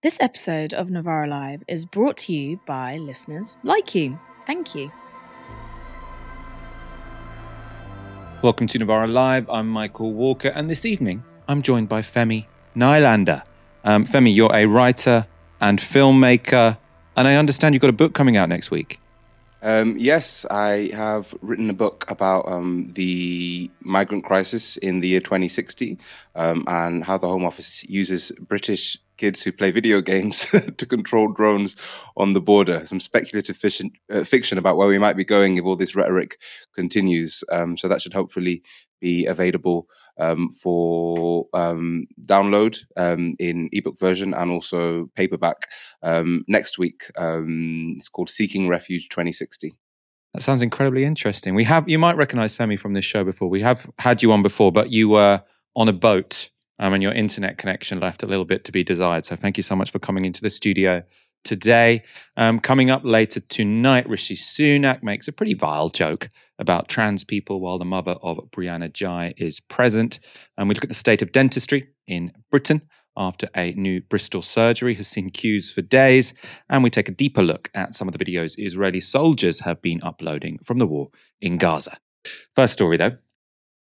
This episode of Novara Live is brought to you by listeners like you. Thank you. Welcome to Novara Live. I'm Michael Walker, and this evening I'm joined by Femi Nylander. Um, Femi, you're a writer and filmmaker, and I understand you've got a book coming out next week. Um, yes, I have written a book about um, the migrant crisis in the year 2060 um, and how the Home Office uses British kids who play video games to control drones on the border. Some speculative fiction, uh, fiction about where we might be going if all this rhetoric continues. Um, so that should hopefully be available um, for um, download um, in ebook version and also paperback um, next week. Um, it's called Seeking Refuge 2060. That sounds incredibly interesting. We have you might recognize Femi from this show before. We have had you on before, but you were on a boat um, and your internet connection left a little bit to be desired. So thank you so much for coming into the studio today. Um, coming up later tonight, Rishi Sunak makes a pretty vile joke about trans people while the mother of Brianna Ghey is present. And we look at the state of dentistry in Britain after a new Bristol surgery has seen queues for days. And we take a deeper look at some of the videos Israeli soldiers have been uploading from the war in Gaza. First story, though.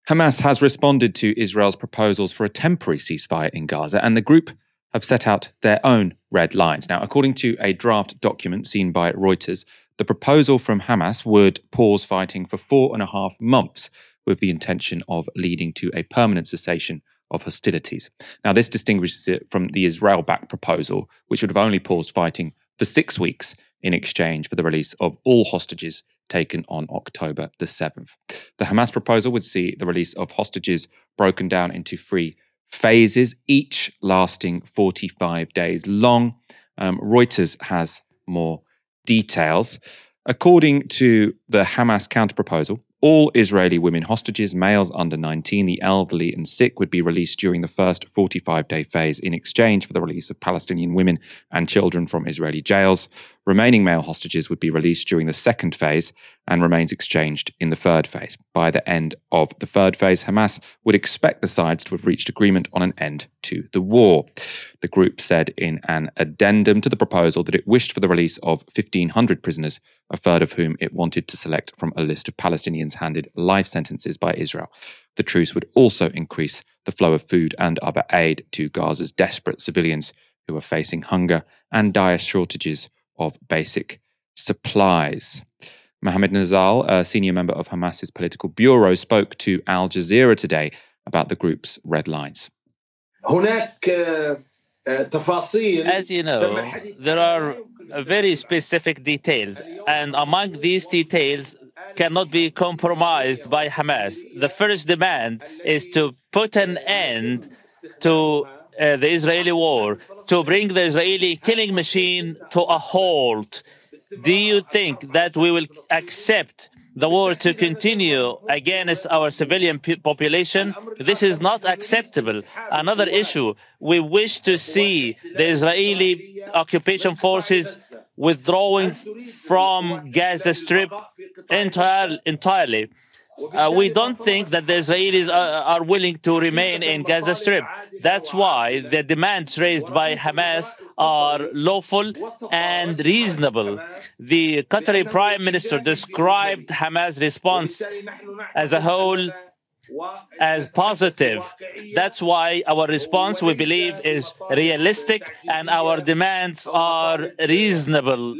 Hamas has responded to Israel's proposals for a temporary ceasefire in Gaza, and the group have set out their own red lines. Now, according to a draft document seen by Reuters, the proposal from Hamas would pause fighting for four and a half months with the intention of leading to a permanent cessation of hostilities. Now, this distinguishes it from the Israel backed proposal, which would have only paused fighting for six weeks in exchange for the release of all hostages taken on October the 7th. The Hamas proposal would see the release of hostages broken down into three phases, each lasting 45 days long. Um, Reuters has more details. According to the Hamas counterproposal, all Israeli women hostages, males under 19, the elderly, and sick, would be released during the first 45 day phase in exchange for the release of Palestinian women and children from Israeli jails. Remaining male hostages would be released during the second phase and remains exchanged in the third phase. By the end of the third phase, Hamas would expect the sides to have reached agreement on an end to the war. The group said in an addendum to the proposal that it wished for the release of 1,500 prisoners, a third of whom it wanted to select from a list of Palestinians handed life sentences by Israel. The truce would also increase the flow of food and other aid to Gaza's desperate civilians who are facing hunger and dire shortages of basic supplies. Mohammed Nazal, a senior member of Hamas's political bureau, spoke to Al Jazeera today about the group's red lines. As you know, there are very specific details, and among these details cannot be compromised by Hamas. The first demand is to put an end to uh, the Israeli war, to bring the Israeli killing machine to a halt. Do you think that we will accept the war to continue against our civilian population? This is not acceptable. Another issue, we wish to see the Israeli occupation forces withdrawing from Gaza Strip entire, entirely. Uh, we don't think that the Israelis are, are, willing to remain in Gaza Strip. That's why the demands raised by Hamas are lawful and reasonable. The Qatari Prime Minister described Hamas' response as a whole as positive. That's why our response, we believe, is realistic and our demands are reasonable.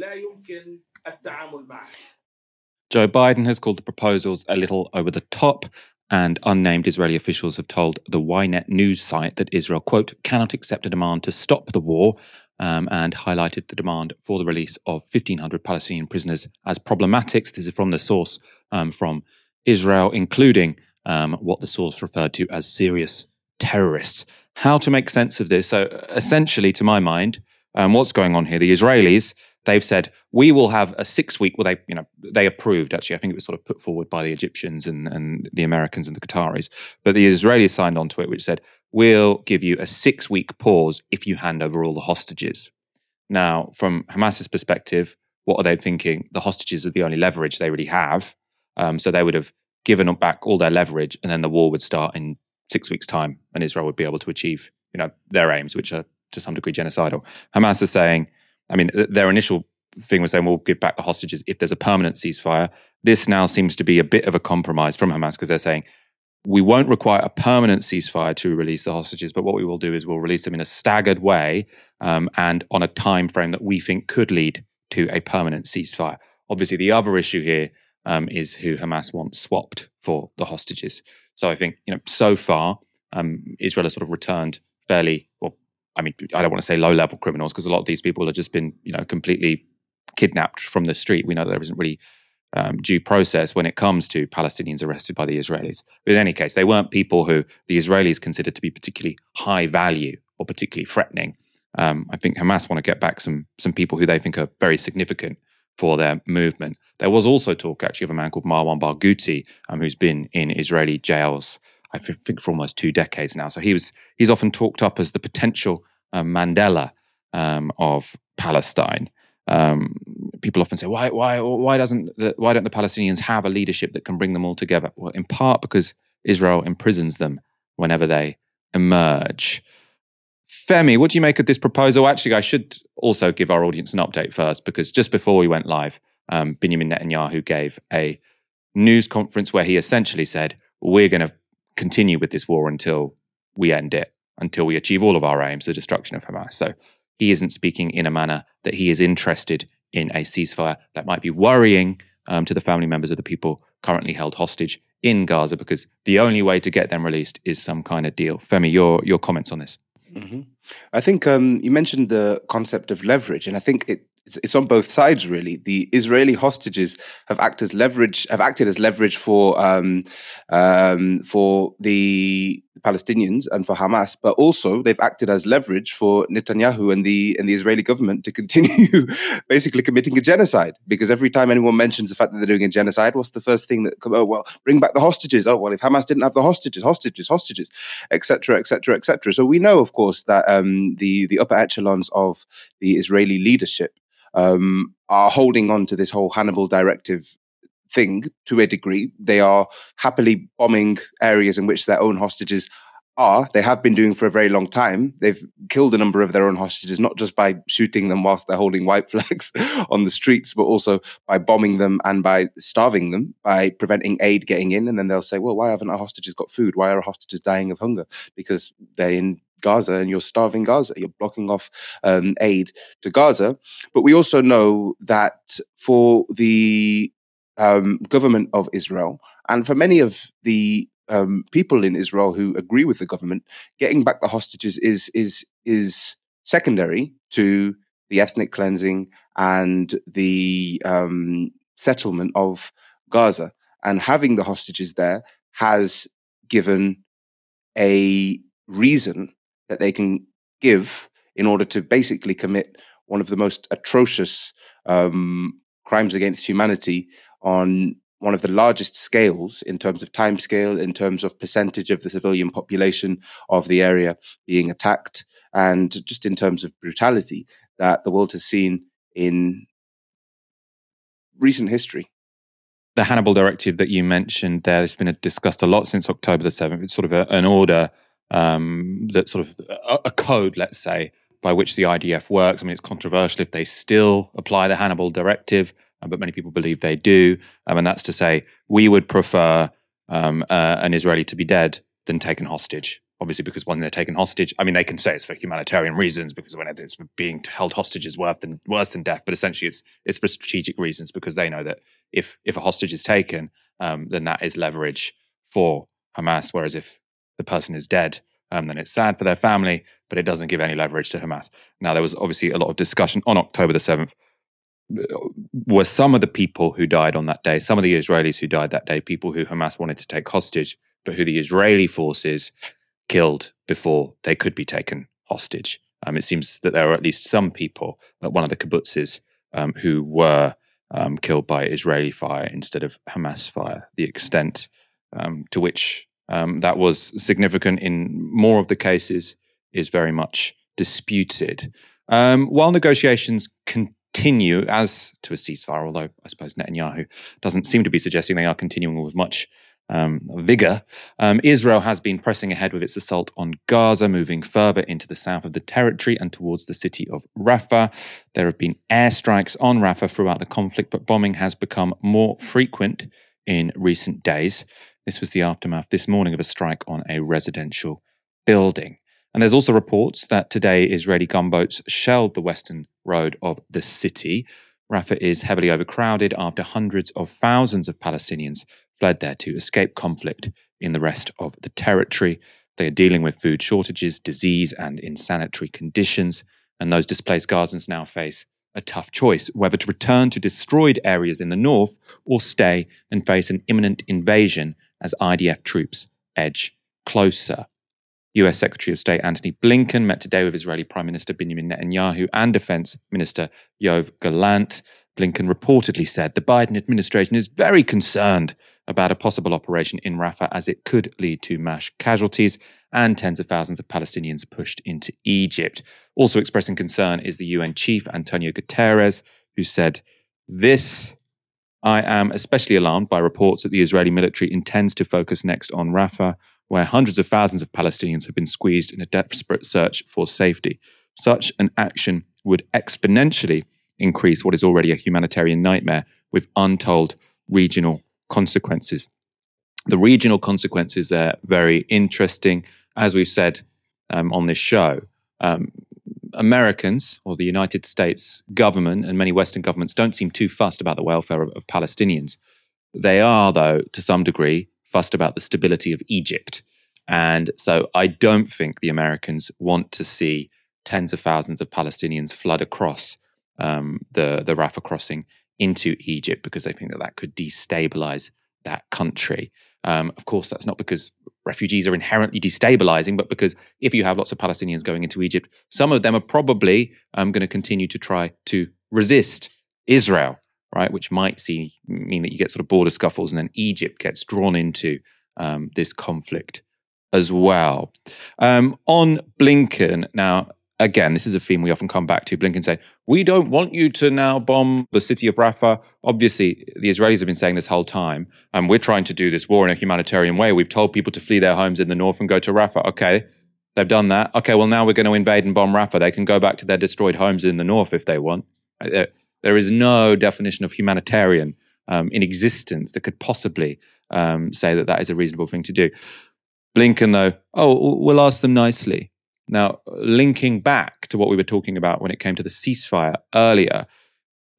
Joe Biden has called the proposals a little over the top, and unnamed Israeli officials have told the Ynet news site that Israel, quote, cannot accept a demand to stop the war, um, and highlighted the demand for the release of 1,500 Palestinian prisoners as problematic. This is from the source um, from Israel, including um, what the source referred to as serious terrorists. How to make sense of this? So, essentially, to my mind, um, what's going on here? The Israelis they've said we will have a six week. Well, they you know they approved actually. I think it was sort of put forward by the Egyptians and and the Americans and the Qataris, but the Israelis signed on to it, which said we'll give you a six week pause if you hand over all the hostages. Now, from Hamas's perspective, what are they thinking? The hostages are the only leverage they really have, um, so they would have given back all their leverage, and then the war would start in six weeks' time, and Israel would be able to achieve, you know, their aims, which are to some degree genocidal. Hamas is saying, I mean, their initial thing was saying we'll give back the hostages if there's a permanent ceasefire. This now seems to be a bit of a compromise from Hamas because they're saying we won't require a permanent ceasefire to release the hostages, but what we will do is we'll release them in a staggered way um, and on a time frame that we think could lead to a permanent ceasefire. Obviously, the other issue here um, is who Hamas wants swapped for the hostages. So I think you know so far um, Israel has sort of returned fairly, I mean, I don't want to say low level criminals because a lot of these people have just been you know completely kidnapped from the street. We know there isn't really um, due process when it comes to Palestinians arrested by the Israelis. But in any case, they weren't people who the Israelis considered to be particularly high value or particularly threatening. Um, I think Hamas want to get back some some people who they think are very significant for their movement. There was also talk actually of a man called Marwan Barghouti, um, who's been in Israeli jails, I think, for almost two decades now. So he was he's often talked up as the potential uh, Mandela um, of Palestine. Um, people often say, why, why, why doesn't the, why don't the Palestinians have a leadership that can bring them all together? Well, in part because Israel imprisons them whenever they emerge. Femi, what do you make of this proposal? Actually, I should also give our audience an update first because just before we went live, um, Benjamin Netanyahu gave a news conference where he essentially said, We're going to continue with this war until we end it, until we achieve all of our aims, the destruction of Hamas. So he isn't speaking in a manner that he is interested in a ceasefire that might be worrying um, to the family members of the people currently held hostage in Gaza, because the only way to get them released is some kind of deal. Femi, your your comments on this? Mm-hmm. I think um, you mentioned the concept of leverage, and I think it it's, it's on both sides really. The Israeli hostages have acted as leverage have acted as leverage for um, um, for the Palestinians and for Hamas, but also they've acted as leverage for Netanyahu and the and the Israeli government to continue basically committing a genocide. Because every time anyone mentions the fact that they're doing a genocide, what's the first thing that oh well, bring back the hostages. Oh well, if Hamas didn't have the hostages, hostages, hostages, etc., etc., etc. So we know, of course, that um, the the upper echelons of the Israeli leadership um, are holding on to this whole Hannibal directive thing to a degree. They are happily bombing areas in which their own hostages are. They have been doing for a very long time. They've killed a number of their own hostages, not just by shooting them whilst they're holding white flags on the streets, but also by bombing them and by starving them, by preventing aid getting in. And then they'll say, well, why haven't our hostages got food? Why are our hostages dying of hunger? Because they're in Gaza and you're starving Gaza. You're blocking off um, aid to Gaza. But we also know that for the um, government of Israel and for many of the um, people in Israel who agree with the government, getting back the hostages is is is secondary to the ethnic cleansing and the um, settlement of Gaza. And having the hostages there has given a reason that they can give in order to basically commit one of the most atrocious um, crimes against humanity on one of the largest scales in terms of time scale, in terms of percentage of the civilian population of the area being attacked, and just in terms of brutality that the world has seen in recent history. The Hannibal Directive that you mentioned there has been discussed a lot since October the 7th. It's sort of a, an order um, that sort of a, a, code, let's say, by which the IDF works. I mean, it's controversial if they still apply the Hannibal Directive, uh, but many people believe they do. Um, and that's to say, we would prefer um, uh, an Israeli to be dead than taken hostage. Obviously, because when they're taken hostage, I mean, they can say it's for humanitarian reasons because when it's being held hostage is worse than worse than death. But essentially, it's it's for strategic reasons because they know that if if a hostage is taken, um, then that is leverage for Hamas. Whereas if the person is dead, um, then it's sad for their family, but it doesn't give any leverage to Hamas. Now, there was obviously a lot of discussion on October the 7th. Were some of the people who died on that day, some of the Israelis who died that day, people who Hamas wanted to take hostage, but who the Israeli forces killed before they could be taken hostage? Um, it seems that there are at least some people at one of the kibbutzes um, who were um, killed by Israeli fire instead of Hamas fire. The extent um, to which um, that was significant in more of the cases is very much disputed. Um, while negotiations continue as to a ceasefire, although I suppose Netanyahu doesn't seem to be suggesting they are continuing with much um, vigor. Um, Israel has been pressing ahead with its assault on Gaza, moving further into the south of the territory and towards the city of Rafah. There have been airstrikes on Rafah throughout the conflict, but bombing has become more frequent in recent days. This was the aftermath this morning of a strike on a residential building. And there's also reports that today Israeli gunboats shelled the western road of the city. Rafah is heavily overcrowded after hundreds of thousands of Palestinians fled there to escape conflict in the rest of the territory. They are dealing with food shortages, disease, and insanitary conditions. And those displaced Gazans now face a tough choice whether to return to destroyed areas in the north or stay and face an imminent invasion as IDF troops edge closer. US Secretary of State Antony Blinken met today with Israeli Prime Minister Benjamin Netanyahu and Defense Minister Yoav Gallant. Blinken reportedly said the Biden administration is very concerned about a possible operation in Rafah as it could lead to mass casualties and tens of thousands of Palestinians pushed into Egypt. Also expressing concern is the UN chief, Antonio Guterres, who said, This I am especially alarmed by reports that the Israeli military intends to focus next on Rafah, where hundreds of thousands of Palestinians have been squeezed in a desperate search for safety. Such an action would exponentially increase what is already a humanitarian nightmare with untold regional consequences. The regional consequences are very interesting. As we've said um, on this show, um, Americans or the United States government and many Western governments don't seem too fussed about the welfare of, of Palestinians. They are, though, to some degree, fussed about the stability of Egypt. And so I don't think the Americans want to see tens of thousands of Palestinians flood across um, the, the Rafah crossing into Egypt because they think that that could destabilize that country. Um, of course, that's not because refugees are inherently destabilizing, but because if you have lots of Palestinians going into Egypt, some of them are probably um, going to continue to try to resist Israel, right? Which might see mean that you get sort of border scuffles, and then Egypt gets drawn into um, this conflict as well. Um, on Blinken, now again, this is a theme we often come back to. Blinken say, "We don't want you to now bomb the city of Rafah." Obviously, the Israelis have been saying this whole time, and we're trying to do this war in a humanitarian way. We've told people to flee their homes in the north and go to Rafah. Okay, they've done that. Okay, well now we're going to invade and bomb Rafah. They can go back to their destroyed homes in the north if they want. There, there is no definition of humanitarian um, in existence that could possibly um, say that that is a reasonable thing to do. Blinken, though, oh, we'll ask them nicely. Now, linking back to what we were talking about when it came to the ceasefire earlier,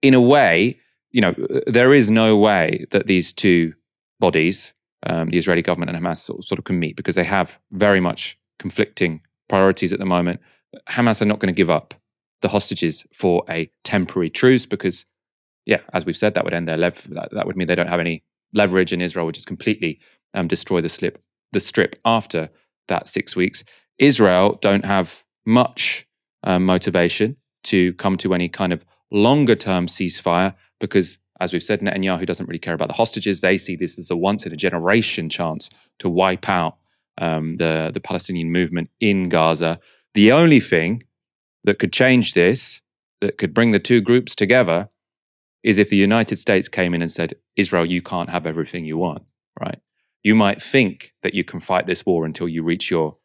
in a way, you know, there is no way that these two bodies, um, the Israeli government and Hamas, sort, sort of can meet because they have very much conflicting priorities at the moment. Hamas are not going to give up the hostages for a temporary truce because, yeah, as we've said, that would end their lev- that, that would mean they don't have any leverage, and Israel would just completely um, destroy the slip the strip after that six weeks. Israel don't have much uh, motivation to come to any kind of longer term ceasefire because, as we've said, Netanyahu doesn't really care about the hostages. They see this as a once in a generation chance to wipe out um, the, the Palestinian movement in Gaza. The only thing that could change this, that could bring the two groups together, is if the United States came in and said, Israel, you can't have everything you want, right? You might think that you can fight this war until you reach your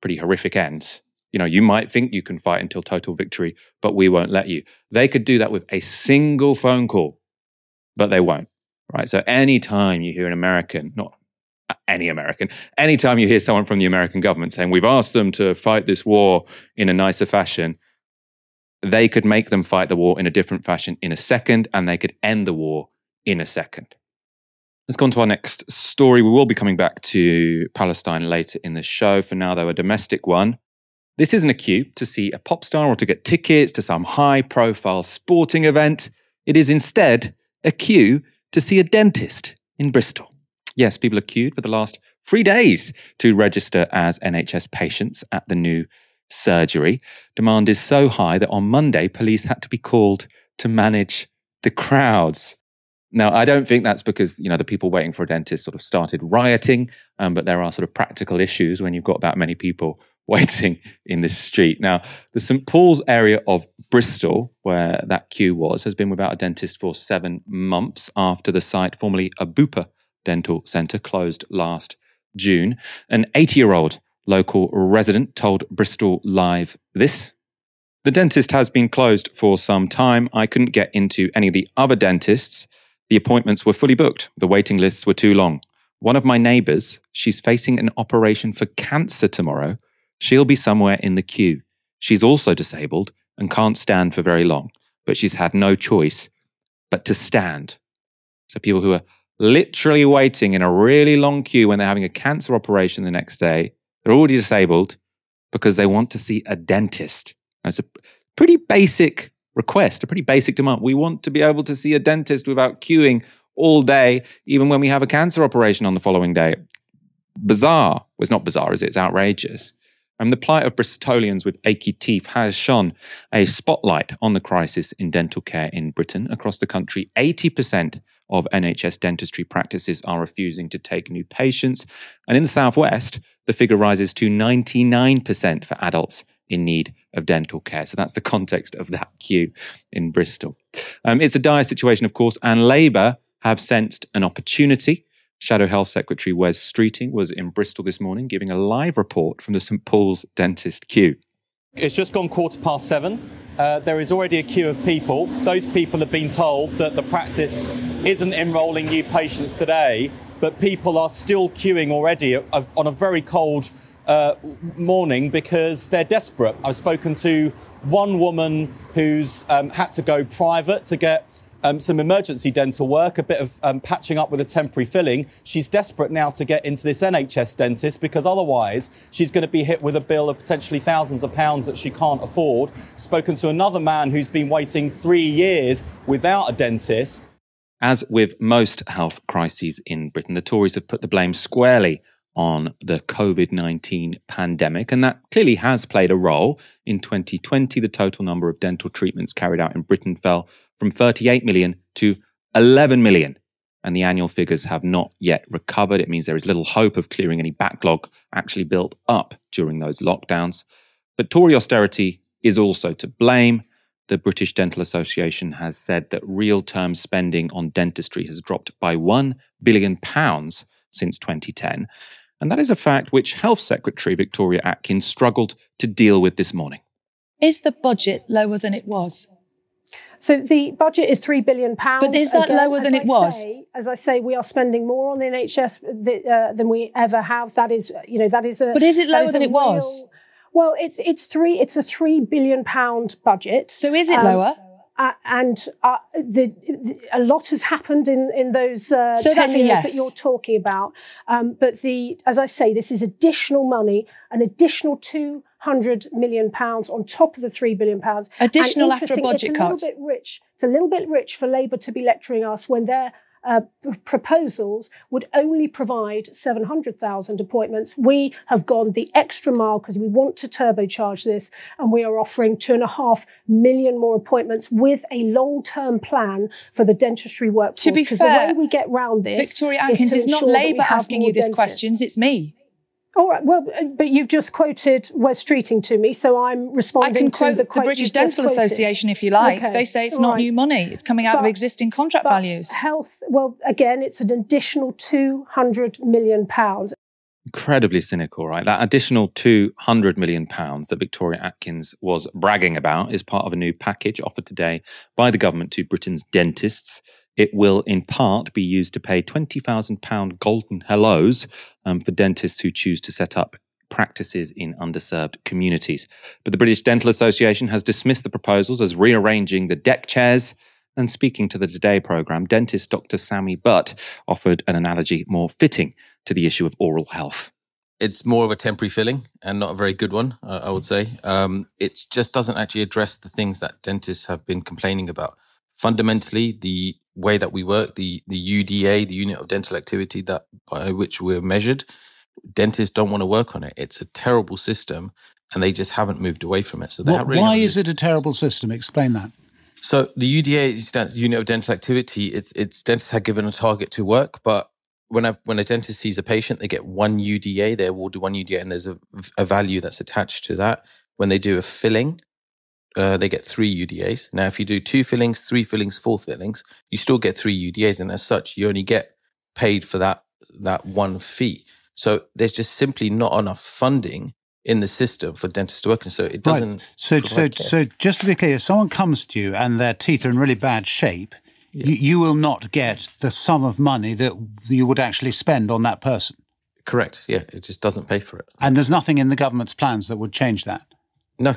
pretty horrific ends. You know, you might think you can fight until total victory, but we won't let you. They could do that with a single phone call, but they won't. Right. So anytime you hear an American, not any American, anytime you hear someone from the American government saying, we've asked them to fight this war in a nicer fashion, they could make them fight the war in a different fashion in a second, and they could end the war in a second. Let's go on to our next story. We will be coming back to Palestine later in the show. For now, though, a domestic one. This isn't a queue to see a pop star or to get tickets to some high profile sporting event. It is instead a queue to see a dentist in Bristol. Yes, people are queued for the last three days to register as NHS patients at the new surgery. Demand is so high that on Monday, police had to be called to manage the crowds. Now, I don't think that's because you know the people waiting for a dentist sort of started rioting, um, but there are sort of practical issues when you've got that many people waiting in this street. Now, the St Paul's area of Bristol, where that queue was, has been without a dentist for seven months after the site, formerly a Bupa Dental Centre closed last June. An 80 year old local resident told Bristol Live this. The dentist has been closed for some time. I couldn't get into any of the other dentists. The appointments were fully booked. The waiting lists were too long. One of my neighbours, she's facing an operation for cancer tomorrow. She'll be somewhere in the queue. She's also disabled and can't stand for very long, but she's had no choice but to stand. So people who are literally waiting in a really long queue when they're having a cancer operation the next day, they're already disabled because they want to see a dentist. That's a pretty basic request, a pretty basic demand. We want to be able to see a dentist without queuing all day, even when we have a cancer operation on the following day. Bizarre. Well, it's not bizarre, is it? It's outrageous. And the plight of Bristolians with achy teeth has shone a spotlight on the crisis in dental care in Britain. Across the country, 80% of NHS dentistry practices are refusing to take new patients. And in the Southwest, the figure rises to 99% for adults in need of dental care. So that's the context of that queue in Bristol. Um, it's a dire situation, of course, and Labour have sensed an opportunity. Shadow Health Secretary Wes Streeting was in Bristol this morning giving a live report from the St Paul's dentist queue. It's just gone quarter past seven. Uh, there is already a queue of people. Those people have been told that the practice isn't enrolling new patients today, but people are still queuing already on a very cold uh, morning because they're desperate. I've spoken to one woman who's um, had to go private to get um, some emergency dental work, a bit of um, patching up with a temporary filling. She's desperate now to get into this NHS dentist because otherwise she's going to be hit with a bill of potentially thousands of pounds that she can't afford. Spoken to another man who's been waiting three years without a dentist. As with most health crises in Britain, the Tories have put the blame squarely on the COVID 19 pandemic, and that clearly has played a role. In 2020, the total number of dental treatments carried out in Britain fell from 38 million to 11 million, and the annual figures have not yet recovered. It means there is little hope of clearing any backlog actually built up during those lockdowns. But Tory austerity is also to blame. The British Dental Association has said that real term spending on dentistry has dropped by £1 billion since 2010. And that is a fact which Health Secretary Victoria Atkins struggled to deal with this morning. Is the budget lower than it was? So the budget is three billion pounds. But is that Again, lower than it was? Say, as I say, we are spending more on the NHS th- uh, than we ever have. That is, you know, that is a. But is it lower than it real, was? Well, it's it's three. It's a three billion pound budget. So is it um, lower? Uh, and uh, the, the, a lot has happened in in those uh, so ten years yes. that you're talking about. Um, but the, as I say, this is additional money, an additional two hundred million pounds on top of the three billion pounds. Additional after a budget it's cut. It's a little bit rich. It's a little bit rich for Labour to be lecturing us when they're uh, proposals would only provide 700,000 appointments. We have gone the extra mile because we want to turbocharge this and we are offering two and a half million more appointments with a long-term plan for the dentistry workforce. To be fair, the way we get round this Victoria Atkins, is it's not Labour asking you this questions; it's me. All right. Well, uh, but you've just quoted Wes Streeting to me, so I'm responding I can quote the, the British Dental Association if you like. Okay. They say it's All not right. new money; it's coming out but, of existing contract values. Health. Well, again, it's an additional two hundred million pounds. Incredibly cynical, right? That additional two hundred million pounds that Victoria Atkins was bragging about is part of a new package offered today by the government to Britain's dentists. It will, in part, be used to pay £20,000 golden hellos um, for dentists who choose to set up practices in underserved communities. But the British Dental Association has dismissed the proposals as rearranging the deck chairs. And speaking to the Today programme, dentist Dr. Sammy Butt offered an analogy more fitting to the issue of oral health. It's more of a temporary filling and not a very good one, I would say. Um, it just doesn't actually address the things that dentists have been complaining about fundamentally the way that we work, the the UDA, the unit of dental activity that by which we're measured, dentists don't want to work on it. It's a terrible system, and they just haven't moved away from it. So they really why is it a terrible system? Explain that. So the UDA unit of dental activity, it's, it's dentists are given a target to work, but when a when a dentist sees a patient, they get one UDA. They award one UDA, and there's a, a value that's attached to that. When they do a filling, uh, they get three UDAs. Now, if you do two fillings, three fillings, four fillings, you still get three UDAs. And as such, you only get paid for that that one fee. So there's just simply not enough funding in the system for dentists to work in. So it doesn't. Right. So, so, care. so just to be clear, if someone comes to you and their teeth are in really bad shape, yeah. you, you will not get the sum of money that you would actually spend on that person. Correct. Yeah, it just doesn't pay for it. And there's nothing in the government's plans that would change that. No.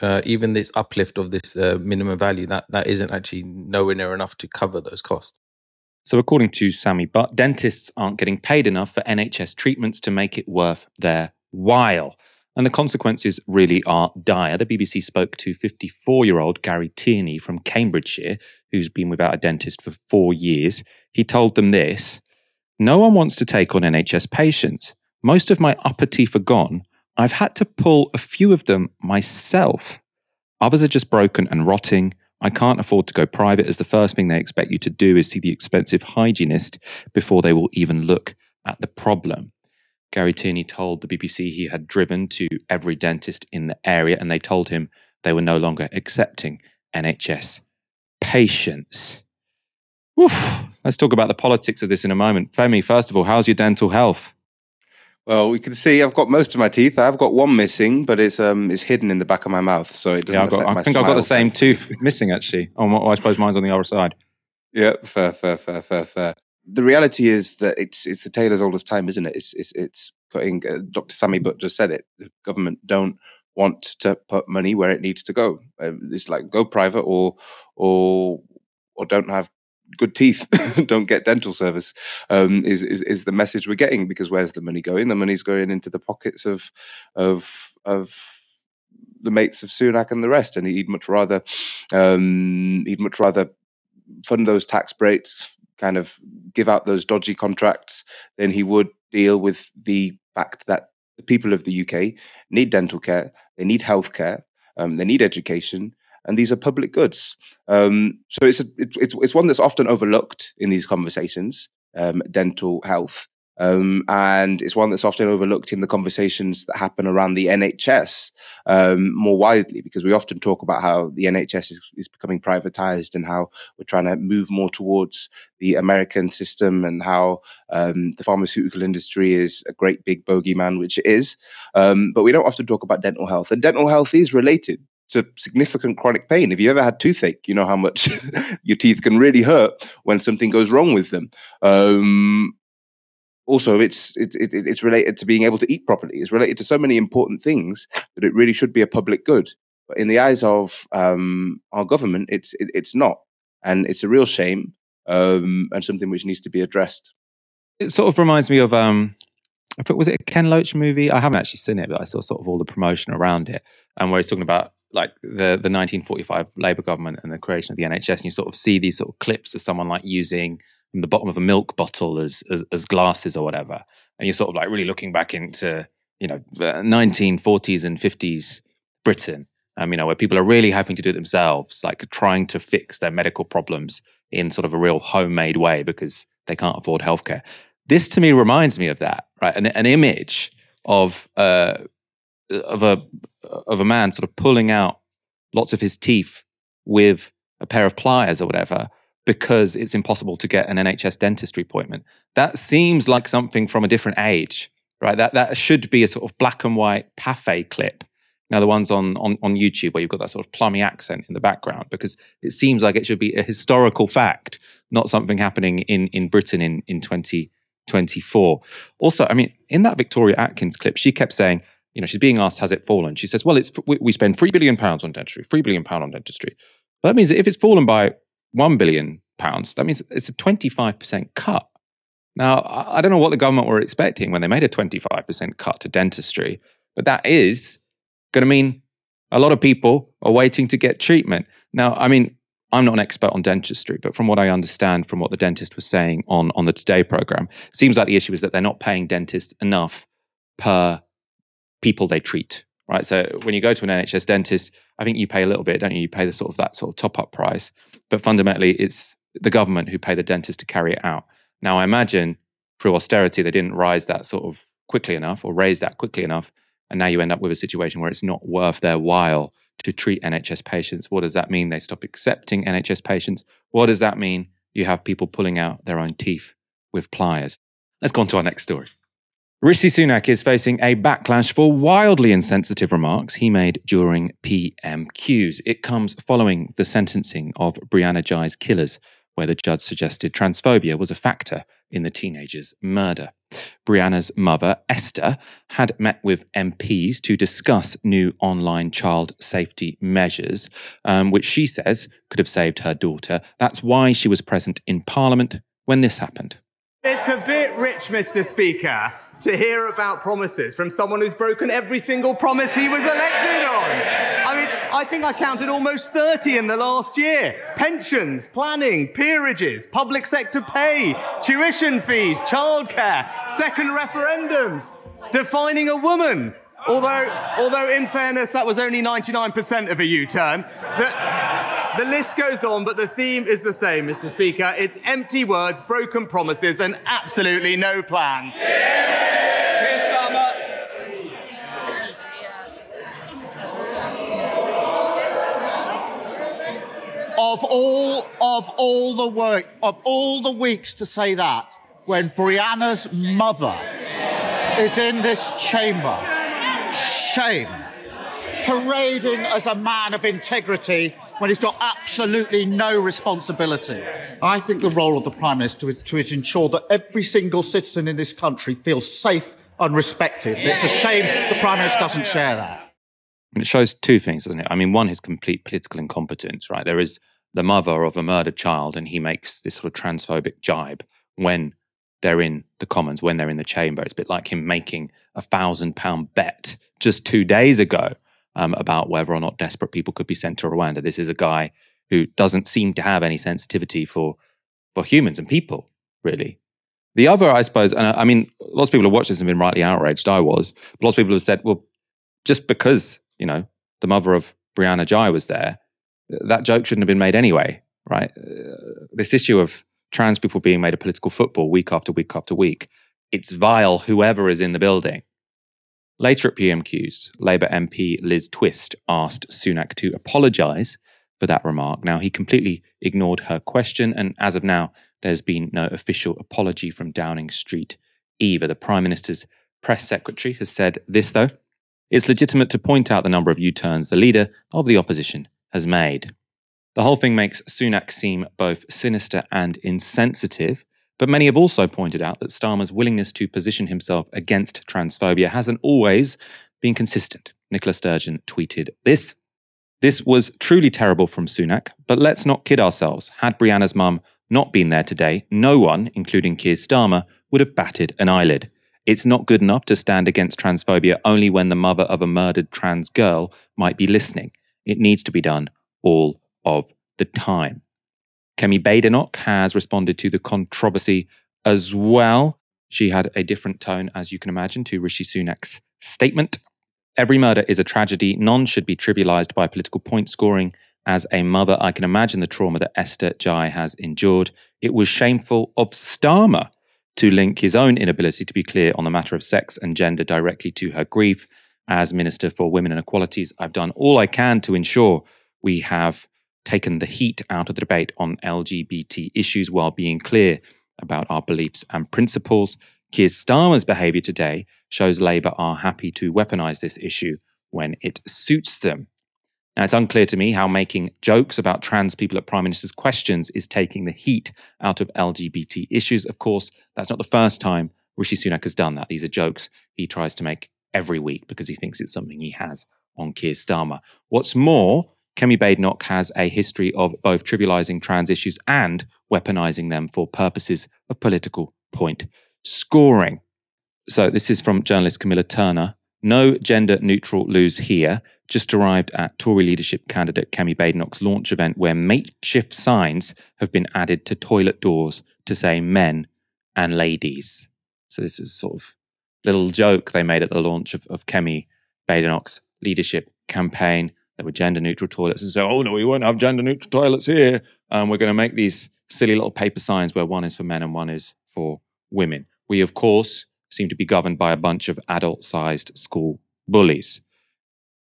Uh, even this uplift of this uh, minimum value that that isn't actually nowhere near enough to cover those costs. So, according to Sammy Butt, dentists aren't getting paid enough for NHS treatments to make it worth their while. And the consequences really are dire. The BBC spoke to 54 year old Gary Tierney from Cambridgeshire, who's been without a dentist for four years. He told them this No one wants to take on NHS patients. Most of my upper teeth are gone. I've had to pull a few of them myself. Others are just broken and rotting. I can't afford to go private as the first thing they expect you to do is see the expensive hygienist before they will even look at the problem. Gary Tierney told the BBC he had driven to every dentist in the area and they told him they were no longer accepting NHS patients. Oof. Let's talk about the politics of this in a moment. Femi, first of all, how's your dental health? Well, we can see I've got most of my teeth. I've got one missing, but it's um it's hidden in the back of my mouth, so it doesn't. Yeah, got, I think I've got the same tooth missing actually. Oh, well, I suppose mine's on the other side. Yeah, fair, fair, fair, fair, fair. The reality is that it's it's the tale as old as time, isn't it? It's it's it's putting. Uh, Dr. Sammy Butt just said it. The government don't want to put money where it needs to go. Uh, it's like go private or or or don't have good teeth don't get dental service um, is, is is the message we're getting because where's the money going? The money's going into the pockets of of of the mates of Sunak and the rest and he'd much rather um, he'd much rather fund those tax breaks kind of give out those dodgy contracts than he would deal with the fact that the people of the UK need dental care they need health care um, they need education and these are public goods. Um, so it's, a, it's it's one that's often overlooked in these conversations. Um, dental health, um, and it's one that's often overlooked in the conversations that happen around the NHS um, more widely, because we often talk about how the NHS is, is becoming privatized and how we're trying to move more towards the American system and how um, the pharmaceutical industry is a great big bogeyman, which it is. Um, but we don't often talk about dental health, and dental health is related to significant chronic pain. If you ever had toothache, you know how much your teeth can really hurt when something goes wrong with them. Um, also, it's it's it's related to being able to eat properly. It's related to so many important things that it really should be a public good. But in the eyes of um, our government, it's it, it's not, and it's a real shame um, and something which needs to be addressed. It sort of reminds me of um, if it was it a Ken Loach movie. I haven't actually seen it, but I saw sort of all the promotion around it, and where he's talking about like the the 1945 Labour government and the creation of the NHS, and you sort of see these sort of clips of someone like using the bottom of a milk bottle as, as as, glasses or whatever, and you're sort of like really looking back into you know 1940s and 50s Britain, um, you know where people are really having to do it themselves, like trying to fix their medical problems in sort of a real homemade way because they can't afford healthcare. This to me reminds me of that, right? An, an image of uh, of a of a man sort of pulling out lots of his teeth with a pair of pliers or whatever because it's impossible to get an NHS dentistry appointment. That seems like something from a different age, right? That that should be a sort of black and white Pathé clip. Now the ones on, on on YouTube where you've got that sort of plummy accent in the background, because it seems like it should be a historical fact, not something happening in in Britain in in 2024. Also, I mean, in that Victoria Atkins clip, she kept saying, you know, she's being asked, has it fallen? She says, well, it's we, spend three billion pounds on dentistry, three billion pound on dentistry. But that means that if it's fallen by one billion pounds, that means it's a 25% cut. Now, I don't know what the government were expecting when they made a 25% cut to dentistry, but that is going to mean a lot of people are waiting to get treatment. Now, I mean, I'm not an expert on dentistry, but from what I understand from what the dentist was saying on, on the Today program, it seems like the issue is that they're not paying dentists enough per people they treat, right? So when you go to an NHS dentist, I think you pay a little bit, don't you? You pay the sort of that sort of top up price, but fundamentally, it's the government who pay the dentist to carry it out. Now, I imagine through austerity, they didn't rise that sort of quickly enough or raise that quickly enough, and now you end up with a situation where it's not worth their while to treat NHS patients. What does that mean? They stop accepting NHS patients. What does that mean? You have people pulling out their own teeth with pliers. Let's go on to our next story. Rishi Sunak is facing a backlash for wildly insensitive remarks he made during PMQs. It comes following the sentencing of Brianna Ghey's killers, where the judge suggested transphobia was a factor in the teenager's murder. Brianna's mother, Esther, had met with MPs to discuss new online child safety measures, um, which she says could have saved her daughter. That's why she was present in Parliament when this happened. It's a bit rich, Mr. Speaker, to hear about promises from someone who's broken every single promise he was elected on. I mean, I think I counted almost 30 in the last year. Pensions, planning, peerages, public sector pay, tuition fees, childcare, second referendums, defining a woman. Although, although in fairness, that was only 99% of a U-turn. The, the list goes on, but the theme is the same, Mr. Speaker. It's empty words, broken promises, and absolutely no plan. Of all of all the work of all the weeks to say that when Brianna's mother is in this chamber, shame, parading as a man of integrity when he's got absolutely no responsibility. I think the role of the Prime Minister is to ensure that every single citizen in this country feels safe and respected. It's a shame the Prime Minister doesn't share that. It shows two things, doesn't it? I mean, one, his complete political incompetence, right? There is the mother of a murdered child and he makes this sort of transphobic jibe when they're in the Commons, when they're in the chamber. It's a bit like him making a thousand pound bet just two days ago um, about whether or not desperate people could be sent to Rwanda. This is a guy who doesn't seem to have any sensitivity for for humans and people, really. The other, I suppose, and I, I mean, lots of people have watched this and been rightly outraged. I was, but lots of people have said, well, just because you know the mother of Brianna Ghey was there, that joke shouldn't have been made anyway, right? Uh, this issue of trans people being made a political football week after week after week, it's vile whoever is in the building. Later at PMQs, Labour MP Liz Twist asked Sunak to apologise for that remark. Now, he completely ignored her question, and as of now, there's been no official apology from Downing Street either. The Prime Minister's press secretary has said this, though. It's legitimate to point out the number of U turns the leader of the opposition has made. The whole thing makes Sunak seem both sinister and insensitive, but many have also pointed out that Starmer's willingness to position himself against transphobia hasn't always been consistent. Nicola Sturgeon tweeted this. This was truly terrible from Sunak, but let's not kid ourselves. Had Brianna's mum not been there today, no one, including Keir Starmer, would have batted an eyelid. It's not good enough to stand against transphobia only when the mother of a murdered trans girl might be listening. It needs to be done all of the time. Kemi Badenoch has responded to the controversy as well. She had a different tone, as you can imagine, to Rishi Sunak's statement. Every murder is a tragedy. None should be trivialized by political point scoring. As a mother, I can imagine the trauma that Esther Ghey has endured. It was shameful of Starmer to link his own inability to be clear on the matter of sex and gender directly to her grief as Minister for Women and Equalities, I've done all I can to ensure we have taken the heat out of the debate on LGBT issues while being clear about our beliefs and principles. Keir Starmer's behaviour today shows Labour are happy to weaponise this issue when it suits them. Now, it's unclear to me how making jokes about trans people at Prime Minister's questions is taking the heat out of LGBT issues. Of course, that's not the first time Rishi Sunak has done that. These are jokes he tries to make every week because he thinks it's something he has on Keir Starmer. What's more, Kemi Badenoch has a history of both trivializing trans issues and weaponizing them for purposes of political point scoring. So, this is from journalist Camilla Turner. No gender neutral loos here. Just arrived at Tory leadership candidate Kemi Badenoch's launch event where makeshift signs have been added to toilet doors to say men and ladies. So, this is sort of little joke they made at the launch of, of Kemi Badenoch's leadership campaign. There were gender neutral toilets and so, oh no, we won't have gender neutral toilets here. Um, we're going to make these silly little paper signs where one is for men and one is for women. We, of course, seem to be governed by a bunch of adult sized school bullies.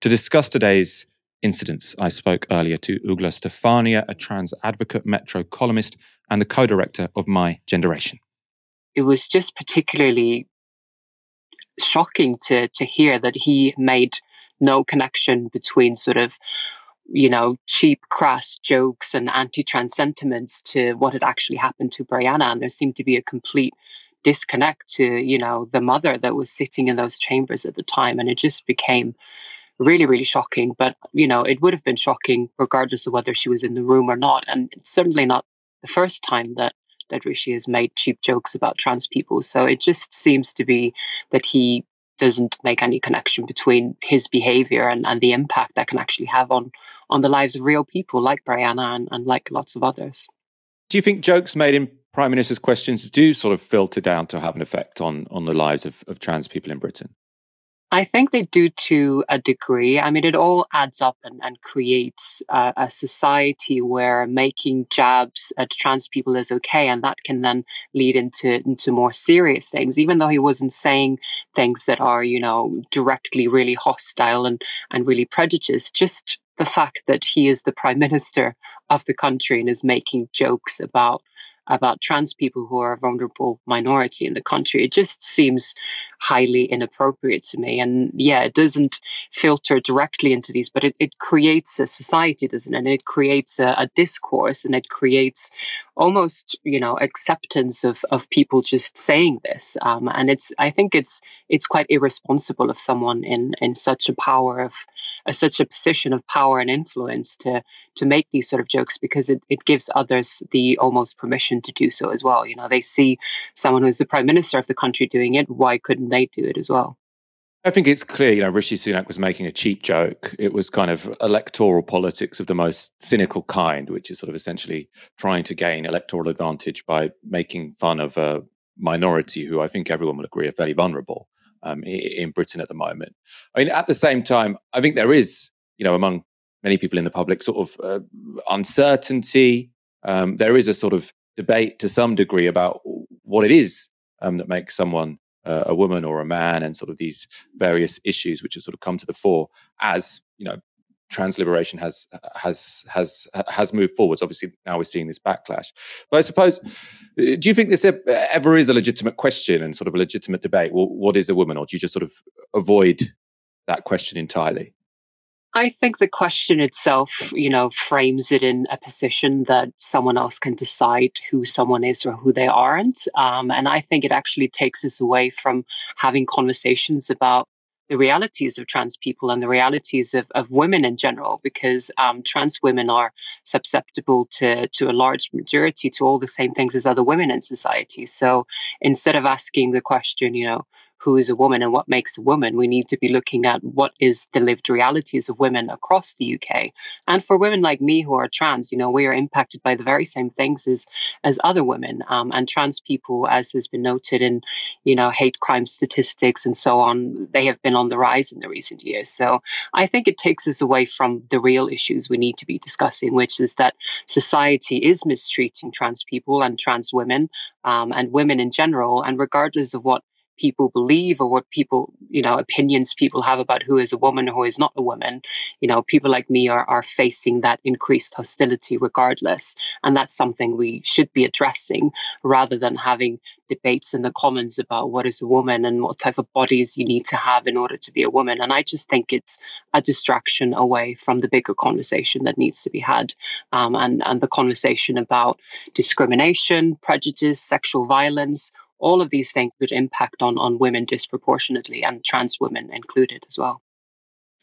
To discuss today's incidents, I spoke earlier to Ugla Stefania, a trans advocate, Metro columnist, and the co director of My Generation. it was just particularly shocking to to hear that he made no connection between sort of you know cheap crass jokes and anti-trans sentiments to what had actually happened to Brianna. And there seemed to be a complete disconnect to you know the mother that was sitting in those chambers at the time. And it just became really really shocking. But you know it would have been shocking regardless of whether she was in the room or not. And it's certainly not the first time that that Rishi has made cheap jokes about trans people. So it just seems to be that he doesn't make any connection between his behavior and, and the impact that can actually have on on the lives of real people like Brianna and, and like lots of others. Do you think jokes made in Prime Minister's questions do sort of filter down to have an effect on on the lives of, of trans people in Britain? I think they do to a degree. I mean, it all adds up and, and creates a, a society where making jabs at trans people is okay, and that can then lead into into more serious things. Even though he wasn't saying things that are, you know, directly really hostile and and really prejudiced, just the fact that he is the prime minister of the country and is making jokes about about trans people who are a vulnerable minority in the country. It just seems highly inappropriate to me. And yeah, it doesn't filter directly into these, but it, it creates a society, doesn't it? And it creates a, a discourse and it creates almost, you know, acceptance of, of people just saying this. Um, and it's, I think it's, it's quite irresponsible of someone in, in such a power of, a, such a position of power and influence to to make these sort of jokes because it, it gives others the almost permission to do so as well. You know, they see someone who's the prime minister of the country doing it. Why couldn't they do it as well? I think it's clear, you know, Rishi Sunak was making a cheap joke. It was kind of electoral politics of the most cynical kind, which is sort of essentially trying to gain electoral advantage by making fun of a minority who I think everyone will agree are fairly vulnerable um, in Britain at the moment. I mean, at the same time, I think there is, you know, among many people in the public, sort of uh, uncertainty. Um, there is a sort of debate to some degree about what it is um, that makes someone uh, a woman or a man, and sort of these various issues which have sort of come to the fore as you know trans liberation has has has has moved forwards. Obviously, now we're seeing this backlash. But I suppose, uh, do you think this ever is a legitimate question and sort of a legitimate debate? Well, what is a woman, or do you just sort of avoid that question entirely? I think the question itself, you know, frames it in a position that someone else can decide who someone is or who they aren't. Um, and I think it actually takes us away from having conversations about the realities of trans people and the realities of, of women in general, because um, trans women are susceptible to, to a large majority to all the same things as other women in society. So instead of asking the question, you know, who is a woman and what makes a woman. We need to be looking at what is the lived realities of women across the UK. And for women like me who are trans, you know, we are impacted by the very same things as as other women. Um, and trans people, as has been noted in, you know, hate crime statistics and so on, they have been on the rise in the recent years. So I think it takes us away from the real issues we need to be discussing, which is that society is mistreating trans people and trans women um, and women in general. And regardless of what people believe or what people, you know, opinions people have about who is a woman or who is not a woman, you know, people like me are, are facing that increased hostility regardless. And that's something we should be addressing rather than having debates in the commons about what is a woman and what type of bodies you need to have in order to be a woman. And I just think it's a distraction away from the bigger conversation that needs to be had um, and, and the conversation about discrimination, prejudice, sexual violence, all of these things would impact on on women disproportionately and trans women included as well.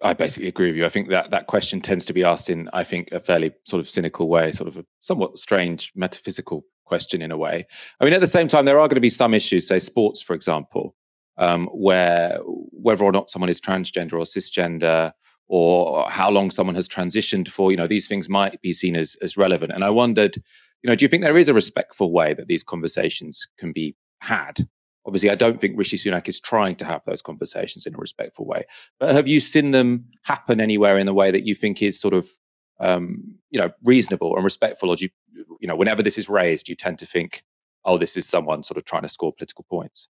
I basically agree with you. I think that that question tends to be asked in, I think, a fairly sort of cynical way, sort of a somewhat strange metaphysical question in a way. I mean, at the same time, there are going to be some issues, say sports, for example, um, where whether or not someone is transgender or cisgender, or how long someone has transitioned for, you know, these things might be seen as as relevant. And I wondered, you know, do you think there is a respectful way that these conversations can be had. Obviously, I don't think Rishi Sunak is trying to have those conversations in a respectful way. But have you seen them happen anywhere in the way that you think is sort of, um, you know, reasonable and respectful? Or do you, you know, whenever this is raised, you tend to think, oh, this is someone sort of trying to score political points?